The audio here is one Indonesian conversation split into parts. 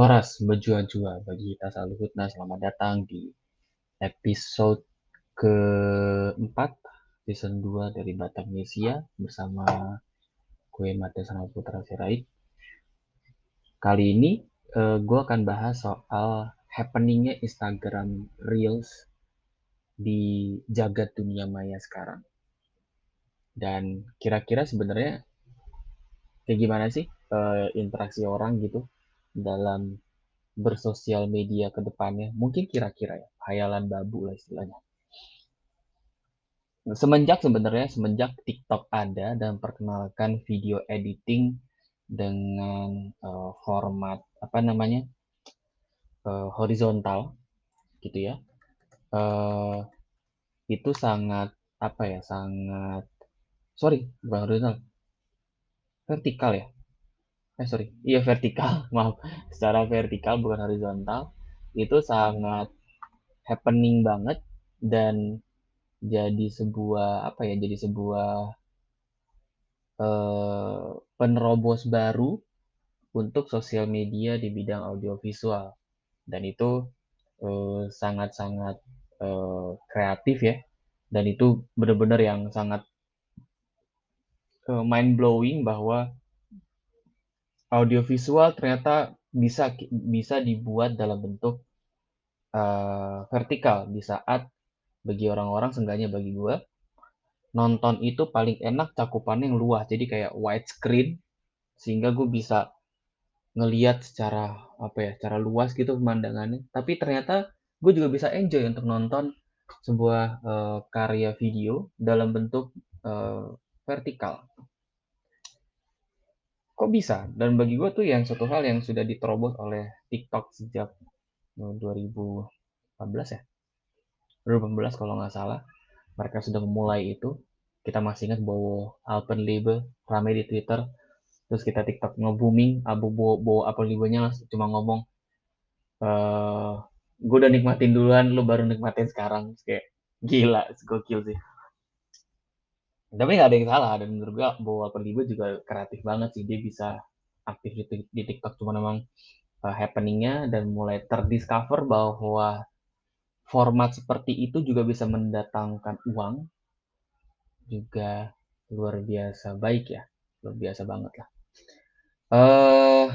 Horas Bejua-jua bagi kita hutna selamat datang di episode keempat season 2 dari Batam Nesia bersama gue Mate sama Putra Sirait. Kali ini uh, gue akan bahas soal happeningnya Instagram Reels di jagat dunia maya sekarang. Dan kira-kira sebenarnya kayak gimana sih uh, interaksi orang gitu dalam bersosial media ke depannya. Mungkin kira-kira ya, hayalan babu lah istilahnya. Semenjak sebenarnya semenjak TikTok ada dan perkenalkan video editing dengan uh, format apa namanya uh, horizontal gitu ya, uh, itu sangat apa ya sangat sorry bukan horizontal vertikal ya eh sorry. Iya vertikal. Maaf. Secara vertikal bukan horizontal. Itu sangat happening banget dan jadi sebuah apa ya jadi sebuah eh, penerobos baru untuk sosial media di bidang audiovisual. Dan itu eh, sangat-sangat eh, kreatif ya. Dan itu benar-benar yang sangat eh, mind blowing bahwa audiovisual ternyata bisa bisa dibuat dalam bentuk uh, vertikal di saat bagi orang-orang seenggaknya bagi gue nonton itu paling enak cakupannya yang luas jadi kayak widescreen sehingga gue bisa ngeliat secara apa ya secara luas gitu pemandangannya. Tapi ternyata gue juga bisa enjoy untuk nonton sebuah uh, karya video dalam bentuk uh, vertikal kok bisa? Dan bagi gue tuh yang satu hal yang sudah diterobos oleh TikTok sejak 2014 ya? 2014 kalau nggak salah mereka sudah memulai itu. Kita masih ingat bawa Alpenliebe ramai di Twitter. Terus kita TikTok nge-booming abu bawa, bawa Alpenliebe-nya cuma ngomong eh, gue udah nikmatin duluan lu baru nikmatin sekarang. Kayak gila gokil sih tapi nggak ada yang salah dan menurut gue bahwa Perlibo juga kreatif banget sih. Dia bisa aktif di, di TikTok cuma memang uh, happeningnya dan mulai terdiscover bahwa format seperti itu juga bisa mendatangkan uang juga luar biasa baik ya. Luar biasa banget lah. Uh,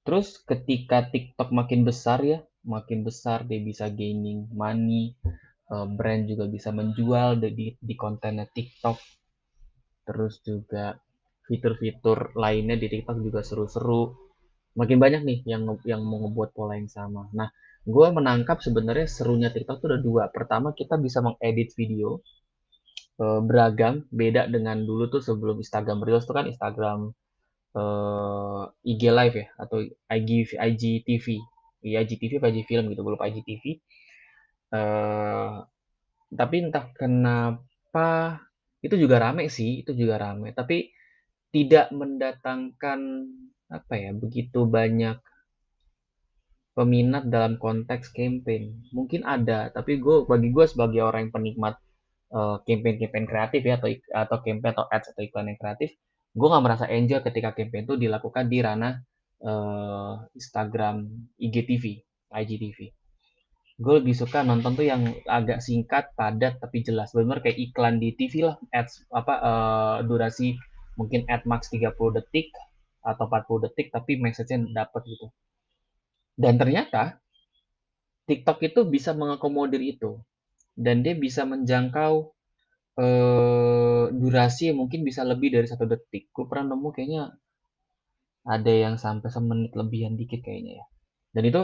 terus ketika TikTok makin besar ya makin besar dia bisa gaining money uh, brand juga bisa menjual di di kontennya TikTok. Terus juga fitur-fitur lainnya di TikTok juga seru-seru. Makin banyak nih yang yang mau ngebuat pola yang sama. Nah, gue menangkap sebenarnya serunya TikTok itu ada dua. Pertama, kita bisa mengedit video uh, beragam, beda dengan dulu tuh sebelum Instagram Reels tuh kan Instagram uh, IG Live ya atau IG IGTV, IGTV apa IG Film gitu, belum IGTV uh, tapi entah kenapa itu juga rame sih, itu juga rame, tapi tidak mendatangkan apa ya, begitu banyak peminat dalam konteks campaign. Mungkin ada, tapi gue bagi gue sebagai orang yang penikmat uh, campaign-campaign kreatif ya atau atau campaign atau ads atau iklan yang kreatif, gue nggak merasa enjoy ketika campaign itu dilakukan di ranah uh, Instagram, IGTV, IGTV gue lebih suka nonton tuh yang agak singkat, padat tapi jelas. Benar kayak iklan di TV lah, ads apa uh, durasi mungkin ad max 30 detik atau 40 detik tapi message-nya dapat gitu. Dan ternyata TikTok itu bisa mengakomodir itu. Dan dia bisa menjangkau uh, durasi mungkin bisa lebih dari satu detik. Gue pernah nemu kayaknya ada yang sampai semenit lebihan dikit kayaknya ya. Dan itu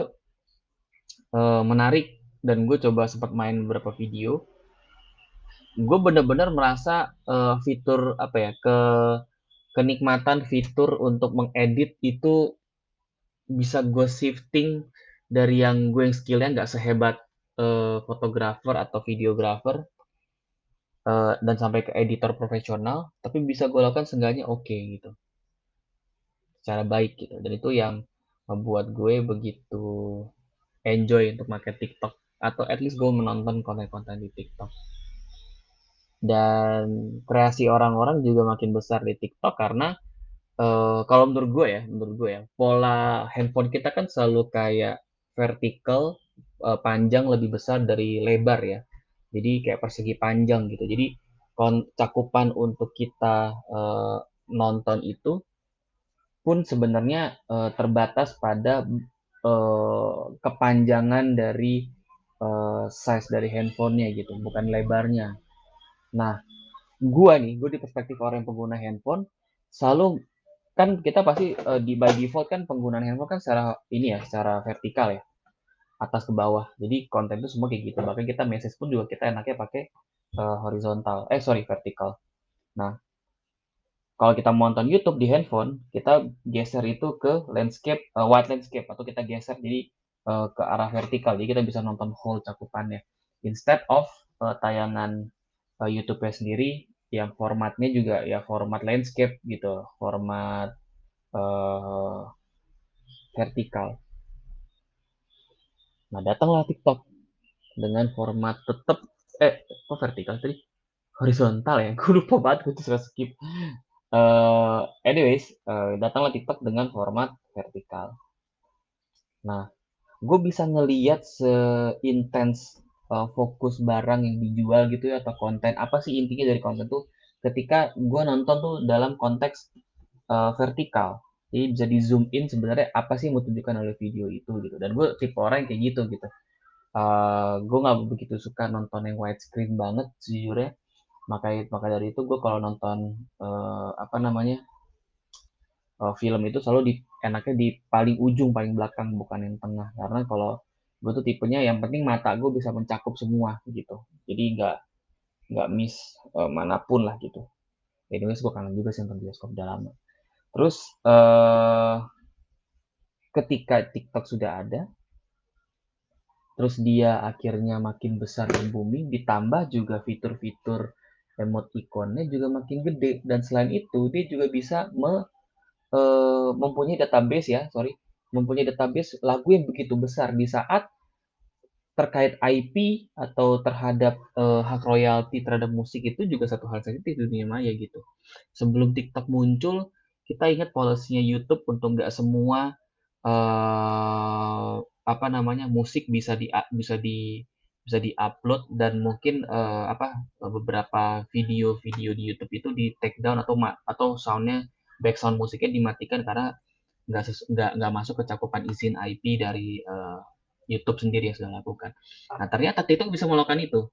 uh, menarik. Dan gue coba sempat main beberapa video. Gue bener-bener merasa uh, fitur apa ya ke kenikmatan fitur untuk mengedit itu bisa gue shifting dari yang gue yang skillnya nggak sehebat uh, fotografer atau videografer uh, dan sampai ke editor profesional tapi bisa gue lakukan seenggaknya oke okay, gitu. Secara baik gitu. Dan itu yang membuat gue begitu enjoy untuk pakai TikTok atau at least gue menonton konten-konten di TikTok. Dan kreasi orang-orang juga makin besar di TikTok karena uh, kalau menurut gue ya, menurut gue ya, pola handphone kita kan selalu kayak vertikal, uh, panjang lebih besar dari lebar ya. Jadi kayak persegi panjang gitu. Jadi cakupan untuk kita uh, nonton itu pun sebenarnya uh, terbatas pada uh, kepanjangan dari uh, size dari handphonenya gitu, bukan lebarnya. Nah, gua nih, gue di perspektif orang yang pengguna handphone selalu kan kita pasti uh, di by default kan penggunaan handphone kan secara ini ya, secara vertikal ya, atas ke bawah. Jadi konten itu semua kayak gitu. Bahkan kita message pun juga kita enaknya pakai uh, horizontal, eh sorry vertikal. Nah, kalau kita mau nonton YouTube di handphone, kita geser itu ke landscape, uh, wide landscape, atau kita geser jadi uh, ke arah vertikal, jadi kita bisa nonton whole cakupannya. Instead of uh, tayangan uh, YouTube-nya sendiri yang formatnya juga ya format landscape gitu, format uh, vertikal. Nah, datanglah TikTok dengan format tetap eh kok vertikal tadi? Horizontal ya. Gue lupa banget gue tuh skip uh, anyways, uh, datanglah TikTok dengan format vertikal. Nah, gue bisa ngeliat seintens uh, fokus barang yang dijual gitu ya atau konten. Apa sih intinya dari konten tuh? Ketika gue nonton tuh dalam konteks uh, vertikal. Jadi bisa di zoom in sebenarnya apa sih yang mau tunjukkan oleh video itu gitu. Dan gue tipe orang yang kayak gitu gitu. Uh, gue nggak begitu suka nonton yang widescreen banget sejujurnya maka maka dari itu gue kalau nonton uh, apa namanya uh, film itu selalu di enaknya di paling ujung paling belakang bukan yang tengah. Karena kalau gue tuh tipenya yang penting mata gue bisa mencakup semua gitu. Jadi nggak nggak miss uh, mana pun lah gitu. Anyways gue kangen juga sih nonton bioskop udah lama. Terus uh, ketika TikTok sudah ada terus dia akhirnya makin besar dan booming ditambah juga fitur-fitur emoticonnya juga makin gede. Dan selain itu dia juga bisa me, uh, mempunyai database ya sorry. Mempunyai database lagu yang begitu besar. Di saat terkait IP atau terhadap uh, hak royalti terhadap musik itu juga satu hal sensitif di dunia maya gitu. Sebelum TikTok muncul, kita ingat polisinya YouTube untuk nggak semua uh, apa namanya musik bisa di bisa di bisa di-upload dan mungkin uh, apa beberapa video-video di YouTube itu di take down atau atau soundnya background musiknya dimatikan karena nggak nggak nggak masuk ke cakupan izin IP dari uh, YouTube sendiri yang sudah lakukan. Nah ternyata TikTok bisa melakukan itu.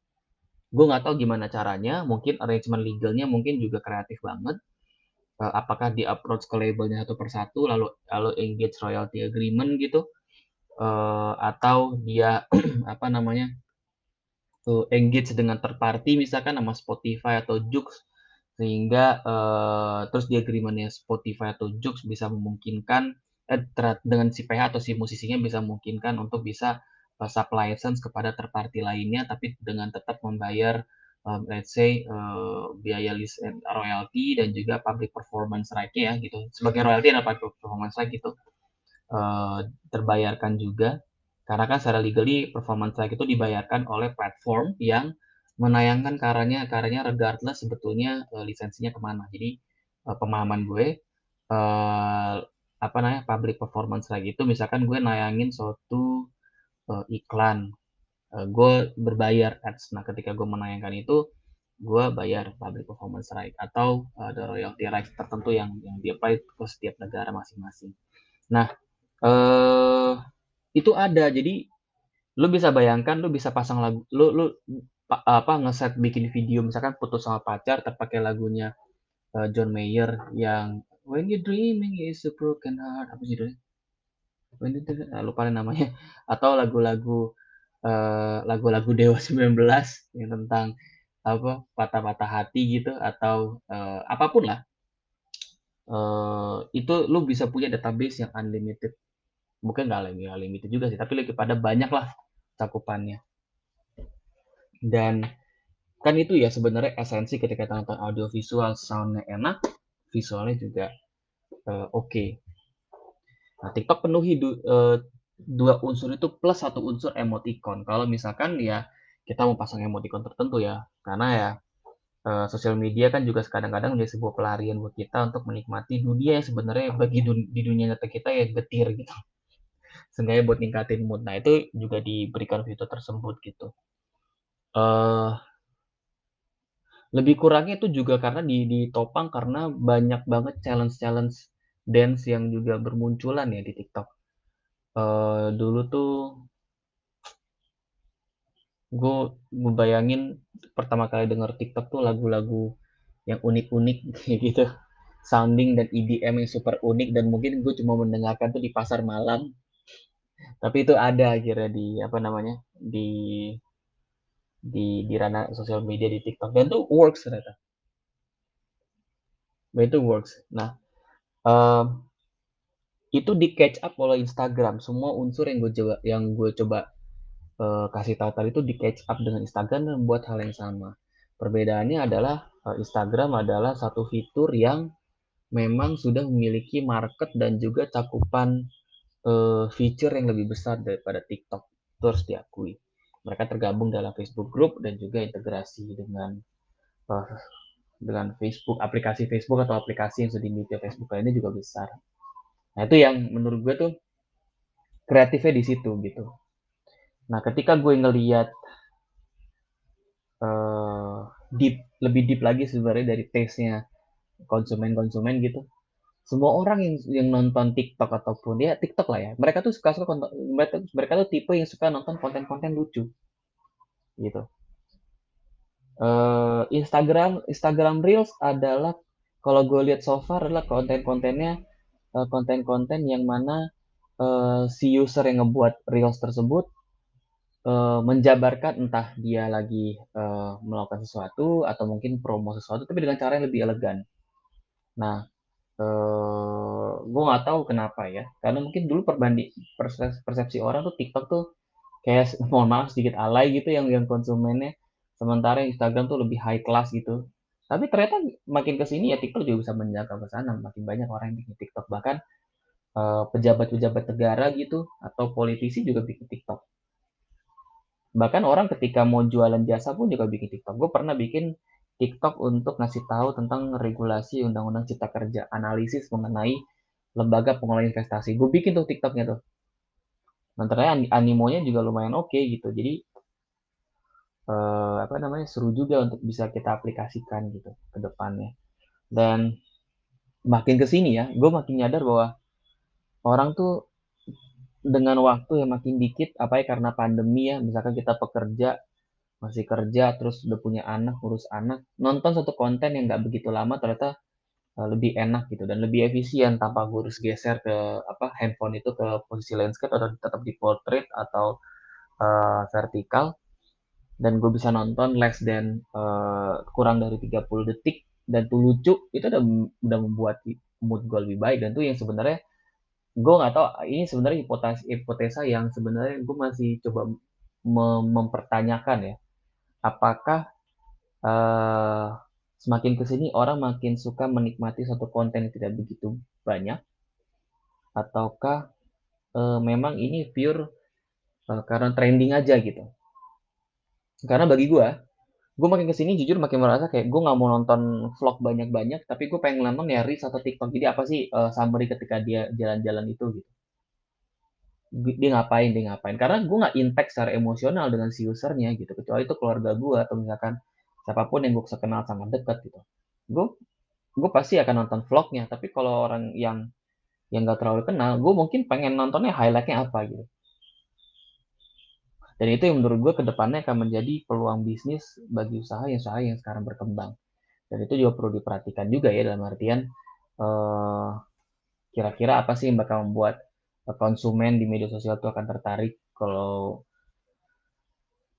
Gue nggak tahu gimana caranya, mungkin arrangement legalnya mungkin juga kreatif banget. Uh, apakah di approach ke labelnya satu persatu, lalu lalu engage royalty agreement gitu, uh, atau dia apa namanya uh, engage dengan third party misalkan nama Spotify atau Joox sehingga uh, terus di agreementnya Spotify atau Joox bisa memungkinkan eh, dengan si PH atau si musisinya bisa memungkinkan untuk bisa uh, sub license kepada third party lainnya tapi dengan tetap membayar uh, let's say uh, biaya list royalty dan juga public performance right ya gitu. Sebagai royalty dan public performance right gitu uh, terbayarkan juga karena kan secara legally performance like itu dibayarkan oleh platform yang menayangkan karyanya karyanya regardless sebetulnya uh, lisensinya ke mana. Jadi uh, pemahaman gue uh, apa namanya public performance like itu misalkan gue nayangin suatu uh, iklan uh, gue berbayar ads. Nah ketika gue menayangkan itu gue bayar public performance right atau uh, royalty rights tertentu yang yang di apply ke setiap negara masing-masing. Nah, uh, itu ada. Jadi lu bisa bayangkan lu bisa pasang lagu lu lu apa ngeset bikin video. Misalkan putus sama pacar terpakai lagunya uh, John Mayer yang When You Dreaming is a Broken Heart. Apa judulnya? When You Dreaming, nah, lupa namanya. Atau lagu-lagu uh, lagu-lagu Dewa 19 yang tentang apa patah-patah hati gitu atau uh, apa pun lah. Uh, itu lu bisa punya database yang unlimited mungkin nggak lagi unlimited juga sih tapi lebih pada banyak lah cakupannya dan kan itu ya sebenarnya esensi ketika kita nonton audio visual soundnya enak visualnya juga uh, oke okay. nah TikTok penuhi du, uh, dua unsur itu plus satu unsur emoticon kalau misalkan ya kita mau pasang emoticon tertentu ya karena ya uh, sosial media kan juga kadang-kadang menjadi sebuah pelarian buat kita untuk menikmati dunia yang sebenarnya bagi dun di dunia nyata kita ya getir gitu. Seenggaknya buat ningkatin mood. Nah, itu juga diberikan fitur tersebut gitu. Uh, lebih kurangnya itu juga karena di ditopang karena banyak banget challenge-challenge dance yang juga bermunculan ya di TikTok. Uh, dulu tuh gue bayangin pertama kali denger TikTok tuh lagu-lagu yang unik-unik gitu sounding dan EDM yang super unik dan mungkin gue cuma mendengarkan tuh di pasar malam tapi itu ada akhirnya di apa namanya di di di ranah sosial media di TikTok. Dan tuh works ternyata. Dan itu works. Nah um, itu di catch up oleh Instagram. Semua unsur yang gue coba yang gue coba uh, kasih tahu tadi itu di catch up dengan Instagram dan buat hal yang sama. Perbedaannya adalah uh, Instagram adalah satu fitur yang memang sudah memiliki market dan juga cakupan uh, feature yang lebih besar daripada TikTok itu harus diakui. Mereka tergabung dalam Facebook Group dan juga integrasi dengan uh, dengan Facebook aplikasi Facebook atau aplikasi yang sudah dimiliki Facebook lainnya juga besar. Nah itu yang menurut gue tuh kreatifnya di situ gitu. Nah ketika gue ngeliat uh, deep lebih deep lagi sebenarnya dari taste-nya konsumen-konsumen gitu semua orang yang yang nonton TikTok ataupun ya TikTok lah ya. Mereka tuh suka suka konten mereka, mereka tuh tipe yang suka nonton konten-konten lucu. Gitu. Uh, Instagram Instagram Reels adalah kalau gue lihat so far adalah konten-kontennya uh, konten-konten yang mana uh, si user yang ngebuat Reels tersebut menjabarkan entah dia lagi uh, melakukan sesuatu atau mungkin promo sesuatu tapi dengan cara yang lebih elegan. Nah, uh, gue nggak tahu kenapa ya, karena mungkin dulu perbanding persepsi orang tuh TikTok tuh kayak mohon maaf sedikit alay gitu yang yang konsumennya. Sementara Instagram tuh lebih high class gitu. Tapi ternyata makin ke sini ya TikTok juga bisa menjaga ke sana. Makin banyak orang yang bikin TikTok. Bahkan pejabat-pejabat uh, negara gitu atau politisi juga bikin TikTok. Bahkan orang ketika mau jualan jasa pun juga bikin TikTok. Gue pernah bikin TikTok untuk ngasih tahu tentang regulasi undang-undang cipta kerja analisis mengenai lembaga pengelola investasi. Gue bikin tuh TikToknya tuh. Dan ternyata animonya juga lumayan oke okay, gitu. Jadi uh, apa namanya seru juga untuk bisa kita aplikasikan gitu ke depannya. Dan makin ke sini ya gue makin nyadar bahwa orang tuh dengan waktu yang makin dikit apa ya karena pandemi ya misalkan kita pekerja masih kerja terus udah punya anak urus anak nonton satu konten yang nggak begitu lama ternyata uh, lebih enak gitu dan lebih efisien tanpa gue harus geser ke apa handphone itu ke posisi landscape atau tetap di portrait atau uh, vertikal. Dan gue bisa nonton less than uh, kurang dari 30 detik dan tuh lucu itu udah udah membuat mood gue lebih baik dan tuh yang sebenarnya gue nggak tahu ini sebenarnya hipotesa hipotesa yang sebenarnya gue masih coba mem mempertanyakan ya apakah uh, semakin ke sini orang makin suka menikmati satu konten yang tidak begitu banyak ataukah uh, memang ini pure uh, karena trending aja gitu karena bagi gue, gue makin ke sini jujur makin merasa kayak gue nggak mau nonton vlog banyak-banyak, tapi gue pengen nonton ya Reels atau TikTok. Jadi apa sih uh, summary ketika dia jalan-jalan itu gitu. Dia ngapain, dia ngapain. Karena gue nggak impact secara emosional dengan si usernya gitu. Kecuali itu keluarga gue atau misalkan siapa pun yang gue kenal sangat dekat gitu. Gue gue pasti akan nonton vlognya. Tapi kalau orang yang yang gak terlalu kenal, gue mungkin pengen nontonnya highlightnya apa gitu. Dan itu yang menurut gue ke depannya akan menjadi peluang bisnis bagi usaha yang usaha yang sekarang berkembang. Dan itu juga perlu diperhatikan juga ya dalam artian kira kira-kira apa sih yang bakal membuat konsumen di media sosial itu akan tertarik kalau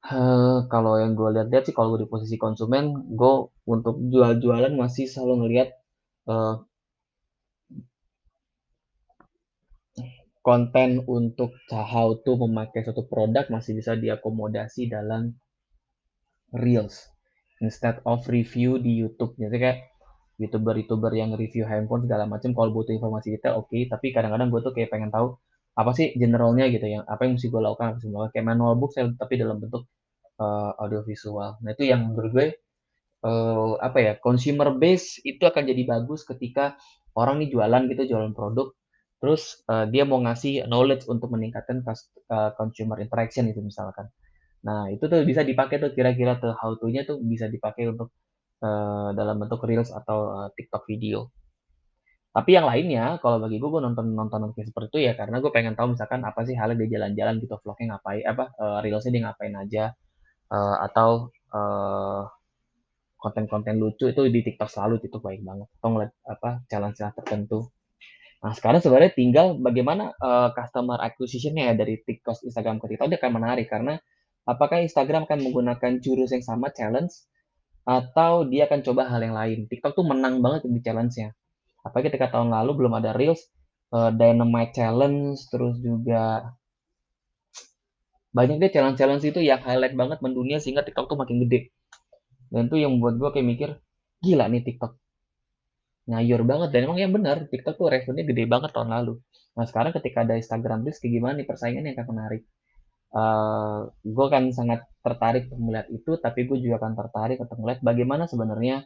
uh, kalau yang gue lihat-lihat sih kalau gue di posisi konsumen gue untuk jual-jualan masih selalu ngelihat uh, konten untuk how to memakai satu produk masih bisa diakomodasi dalam reels instead of review di YouTube. Jadi kayak youtuber-youtuber yang review handphone segala macam kalau butuh informasi detail oke, okay. tapi kadang-kadang gue tuh kayak pengen tahu apa sih generalnya gitu yang apa yang mesti gue lakukan apa kayak manual book saya tapi dalam bentuk uh, audio visual. Nah itu yang menurut gue uh, apa ya consumer base itu akan jadi bagus ketika orang nih jualan gitu jualan produk terus uh, dia mau ngasih knowledge untuk meningkatkan uh, consumer interaction itu misalkan nah itu tuh bisa dipakai tuh kira-kira tuh how to-nya tuh bisa dipakai untuk uh, dalam bentuk reels atau uh, TikTok video. Tapi yang lainnya kalau bagi gue gue nonton nonton kayak seperti itu ya karena gue pengen tahu misalkan apa sih halnya dia jalan-jalan gitu vlognya ngapain apa uh, reelsnya dia ngapain aja uh, atau uh, konten-konten lucu itu di TikTok selalu itu baik banget atau ngeliat apa challenge-challenge tertentu. Nah sekarang sebenarnya tinggal bagaimana uh, customer acquisition-nya ya dari TikTok Instagram ke TikTok dia akan menarik karena apakah Instagram akan menggunakan jurus yang sama challenge atau dia akan coba hal yang lain. TikTok tuh menang banget di challenge-nya. Apalagi ketika tahun lalu belum ada Reels uh, Dynamite Challenge terus juga banyak deh challenge-challenge itu yang highlight banget mendunia sehingga TikTok tuh makin gede. Dan itu yang buat gue kayak mikir gila nih TikTok. Ngayur banget. Dan emang yang benar TikTok tuh revenue gede banget tahun lalu. Nah sekarang ketika ada Instagram Reels kayak gimana nih persaingan yang akan menarik? Uh, eh, gue kan sangat tertarik untuk melihat itu tapi gue juga akan tertarik untuk melihat bagaimana sebenarnya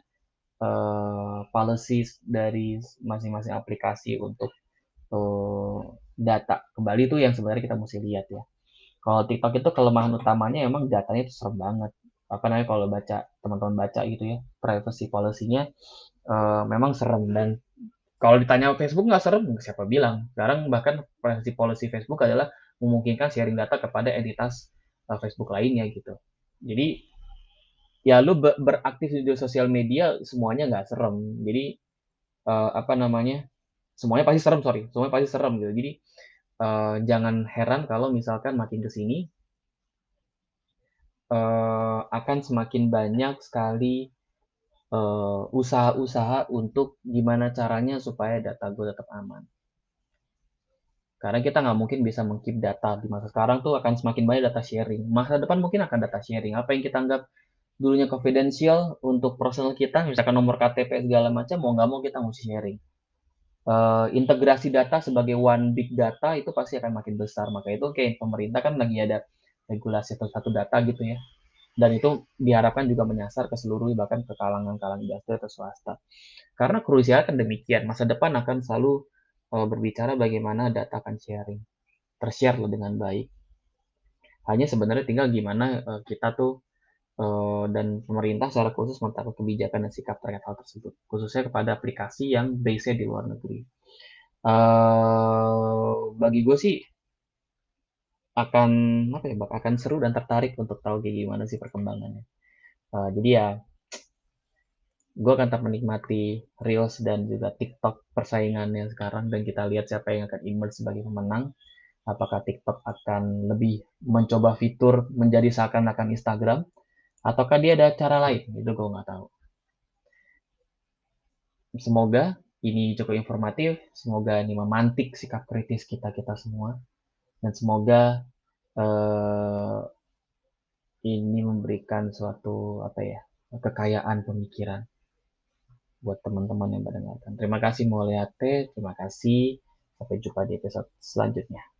uh, policies dari masing-masing aplikasi untuk uh, data kembali itu yang sebenarnya kita mesti lihat ya. Kalau TikTok itu kelemahan utamanya emang datanya itu serem banget. Apa namanya kalau baca teman-teman baca gitu ya privacy policy-nya uh, memang serem dan kalau ditanya Facebook nggak serem siapa bilang. Sekarang bahkan privacy policy Facebook adalah memungkinkan sharing data kepada entitas uh, Facebook lainnya gitu. Jadi ya lu ber beraktif di sosial media semuanya nggak serem. Jadi uh, apa namanya semuanya pasti serem sorry. Semuanya pasti serem gitu. Jadi uh, jangan heran kalau misalkan makin ke sini uh, akan semakin banyak sekali usaha usaha-usaha untuk gimana caranya supaya data gue tetap aman. Karena kita nggak mungkin bisa mengkeep data di masa sekarang tuh akan semakin banyak data sharing. Masa depan mungkin akan data sharing. Apa yang kita anggap dulunya confidential untuk personal kita, misalkan nomor KTP segala macam, mau nggak mau kita mesti sharing. Uh, integrasi data sebagai one big data itu pasti akan makin besar. Maka itu kayak pemerintah kan lagi ada regulasi atau satu data gitu ya dan itu diharapkan juga menyasar ke seluruh bahkan ke kalangan-kalangan industri atau swasta karena krusial kan demikian masa depan akan selalu uh, berbicara bagaimana data akan sharing tershare dengan baik. Hanya sebenarnya tinggal gimana uh, kita tuh uh, dan pemerintah secara khusus menetapkan kebijakan dan sikap terkait hal tersebut khususnya kepada aplikasi yang base-nya di luar negeri. Uh, bagi gue sih akan apa ya akan seru dan tertarik untuk tahu kayak gimana sih perkembangannya. Uh, jadi ya gue akan tetap menikmati reels dan juga TikTok persaingannya sekarang dan kita lihat siapa yang akan emerge sebagai pemenang. Apakah TikTok akan lebih mencoba fitur menjadi seakan-akan Instagram ataukah dia ada cara lain? Itu gue nggak tahu. Semoga ini cukup informatif semoga ini memantik sikap kritis kita kita semua dan semoga uh, ini memberikan suatu apa ya kekayaan pemikiran buat teman-teman yang mendengarkan. Terima kasih Mulyate, terima kasih. Sampai jumpa di episode selanjutnya.